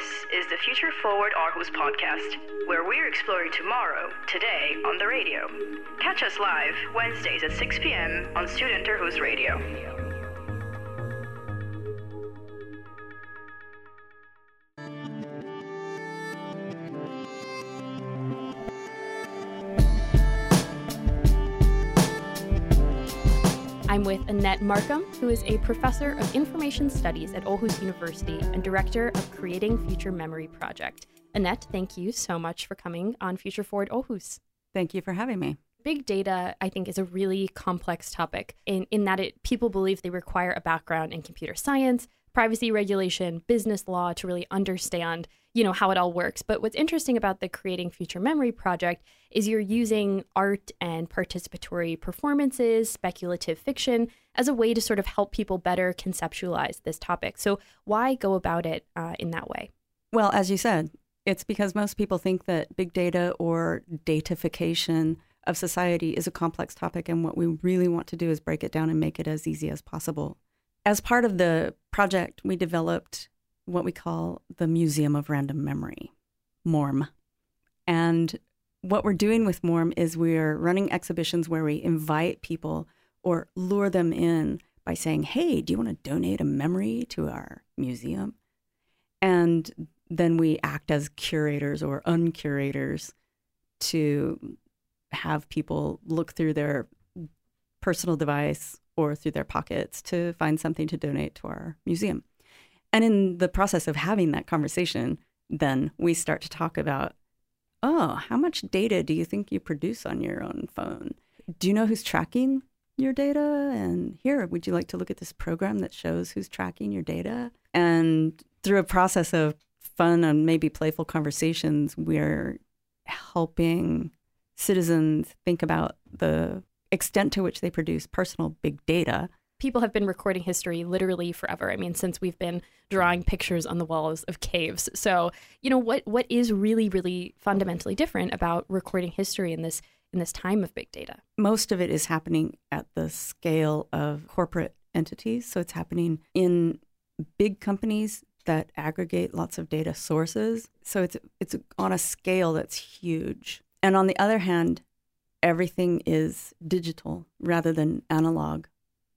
This is the Future Forward Aarhus podcast, where we're exploring tomorrow, today, on the radio. Catch us live Wednesdays at 6 p.m. on Student Aarhus Radio. I'm with Annette Markham, who is a professor of information studies at Aarhus University and director of Creating Future Memory Project. Annette, thank you so much for coming on Future Forward Aarhus. Thank you for having me. Big data, I think, is a really complex topic in, in that it people believe they require a background in computer science, privacy regulation, business law to really understand, you know, how it all works. But what's interesting about the Creating Future Memory project is you're using art and participatory performances, speculative fiction as a way to sort of help people better conceptualize this topic. So why go about it uh, in that way? Well, as you said, it's because most people think that big data or datafication of society is a complex topic, and what we really want to do is break it down and make it as easy as possible as part of the project, we developed what we call the Museum of Random Memory, MORM. And what we're doing with MORM is we're running exhibitions where we invite people or lure them in by saying, hey, do you want to donate a memory to our museum? And then we act as curators or uncurators to have people look through their personal device or through their pockets to find something to donate to our museum. And in the process of having that conversation, then we start to talk about oh, how much data do you think you produce on your own phone? Do you know who's tracking your data? And here, would you like to look at this program that shows who's tracking your data? And through a process of fun and maybe playful conversations, we're helping citizens think about the extent to which they produce personal big data. People have been recording history literally forever. I mean, since we've been drawing pictures on the walls of caves. So, you know, what what is really, really fundamentally different about recording history in this in this time of big data? Most of it is happening at the scale of corporate entities. So it's happening in big companies that aggregate lots of data sources. So it's it's on a scale that's huge. And on the other hand, everything is digital rather than analog.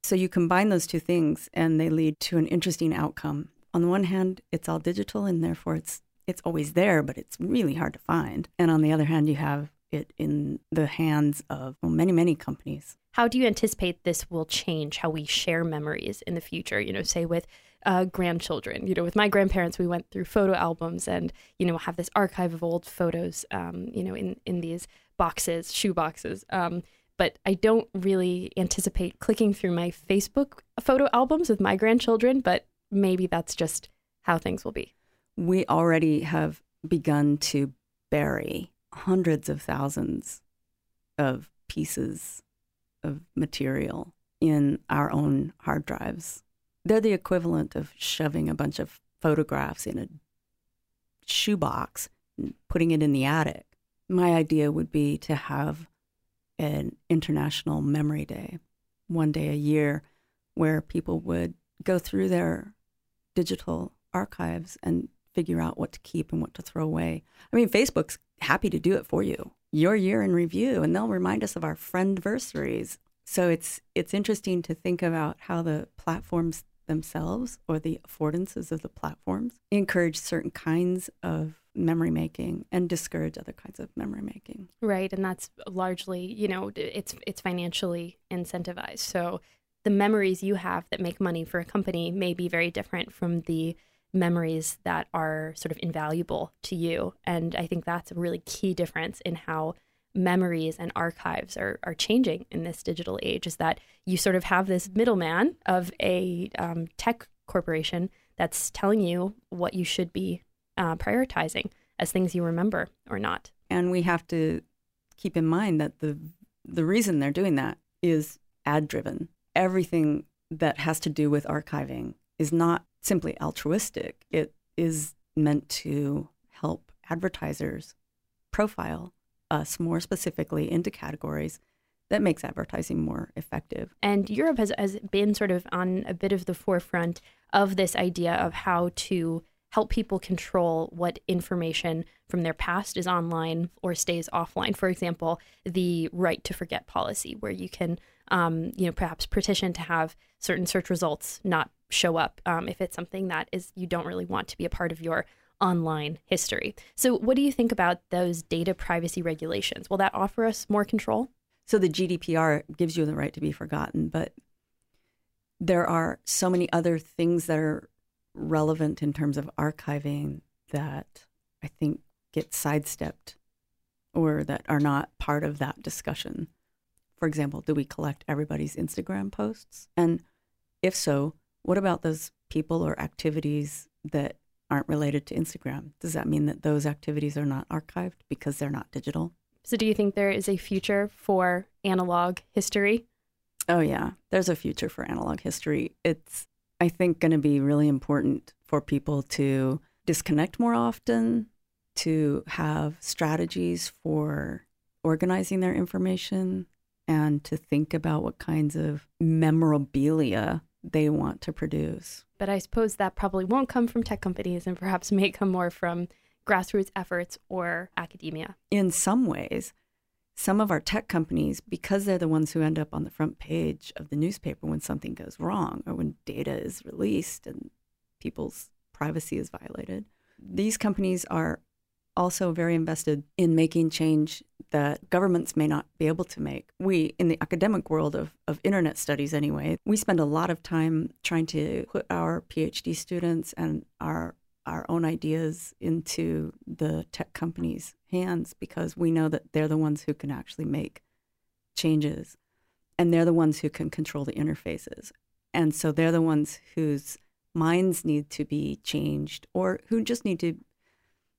So you combine those two things and they lead to an interesting outcome. On the one hand, it's all digital and therefore it's it's always there, but it's really hard to find. And on the other hand, you have it in the hands of well, many, many companies. How do you anticipate this will change how we share memories in the future? You know, say with uh, grandchildren. You know, with my grandparents, we went through photo albums and you know have this archive of old photos. Um, you know, in in these boxes, shoe boxes. Um, but I don't really anticipate clicking through my Facebook photo albums with my grandchildren, but maybe that's just how things will be. We already have begun to bury hundreds of thousands of pieces of material in our own hard drives. They're the equivalent of shoving a bunch of photographs in a shoebox and putting it in the attic my idea would be to have an international memory day, one day a year, where people would go through their digital archives and figure out what to keep and what to throw away. I mean, Facebook's happy to do it for you. Your year in review, and they'll remind us of our friendversaries. So it's it's interesting to think about how the platforms themselves or the affordances of the platforms encourage certain kinds of memory making and discourage other kinds of memory making. Right, and that's largely, you know, it's it's financially incentivized. So the memories you have that make money for a company may be very different from the memories that are sort of invaluable to you. And I think that's a really key difference in how memories and archives are, are changing in this digital age is that you sort of have this middleman of a um, tech corporation that's telling you what you should be uh, prioritizing as things you remember or not. And we have to keep in mind that the the reason they're doing that is ad driven. Everything that has to do with archiving is not simply altruistic. It is meant to help advertisers profile us more specifically into categories that makes advertising more effective. And Europe has, has been sort of on a bit of the forefront of this idea of how to help people control what information from their past is online or stays offline. For example, the right to forget policy, where you can, um, you know, perhaps petition to have certain search results not show up um, if it's something that is you don't really want to be a part of your online history. So, what do you think about those data privacy regulations? Will that offer us more control? So, the GDPR gives you the right to be forgotten, but there are so many other things that are relevant in terms of archiving that I think get sidestepped or that are not part of that discussion. For example, do we collect everybody's Instagram posts? And if so, what about those people or activities that aren't related to Instagram? Does that mean that those activities are not archived because they're not digital? So, do you think there is a future for analog history? Oh, yeah, there's a future for analog history. It's I think, going to be really important for people to disconnect more often, to have strategies for organizing their information, and to think about what kinds of memorabilia they want to produce. But I suppose that probably won't come from tech companies and perhaps may come more from grassroots efforts or academia. In some ways, some of our tech companies, because they're the ones who end up on the front page of the newspaper when something goes wrong or when data is released and people's privacy is violated, these companies are also very invested in making change that governments may not be able to make. We, in the academic world of, of internet studies anyway, we spend a lot of time trying to put our PhD students and our our own ideas into the tech companies' hands because we know that they're the ones who can actually make changes and they're the ones who can control the interfaces. And so they're the ones whose minds need to be changed or who just need to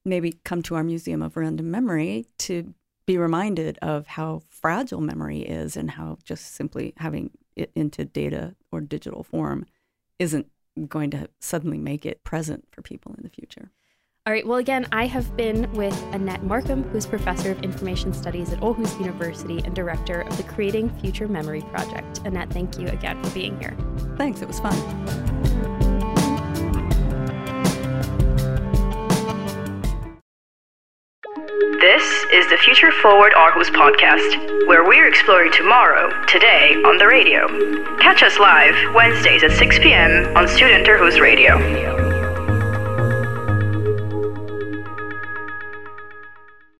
maybe come to our Museum of Random Memory to be reminded of how fragile memory is and how just simply having it into data or digital form isn't going to suddenly make it present for people in the future. All right. Well, again, I have been with Annette Markham, who's professor of information studies at Aarhus University and director of the Creating Future Memory Project. Annette, thank you again for being here. Thanks. It was fun. Is the Future Forward Aarhus podcast, where we're exploring tomorrow, today, on the radio. Catch us live Wednesdays at 6 p.m. on Student Aarhus Radio.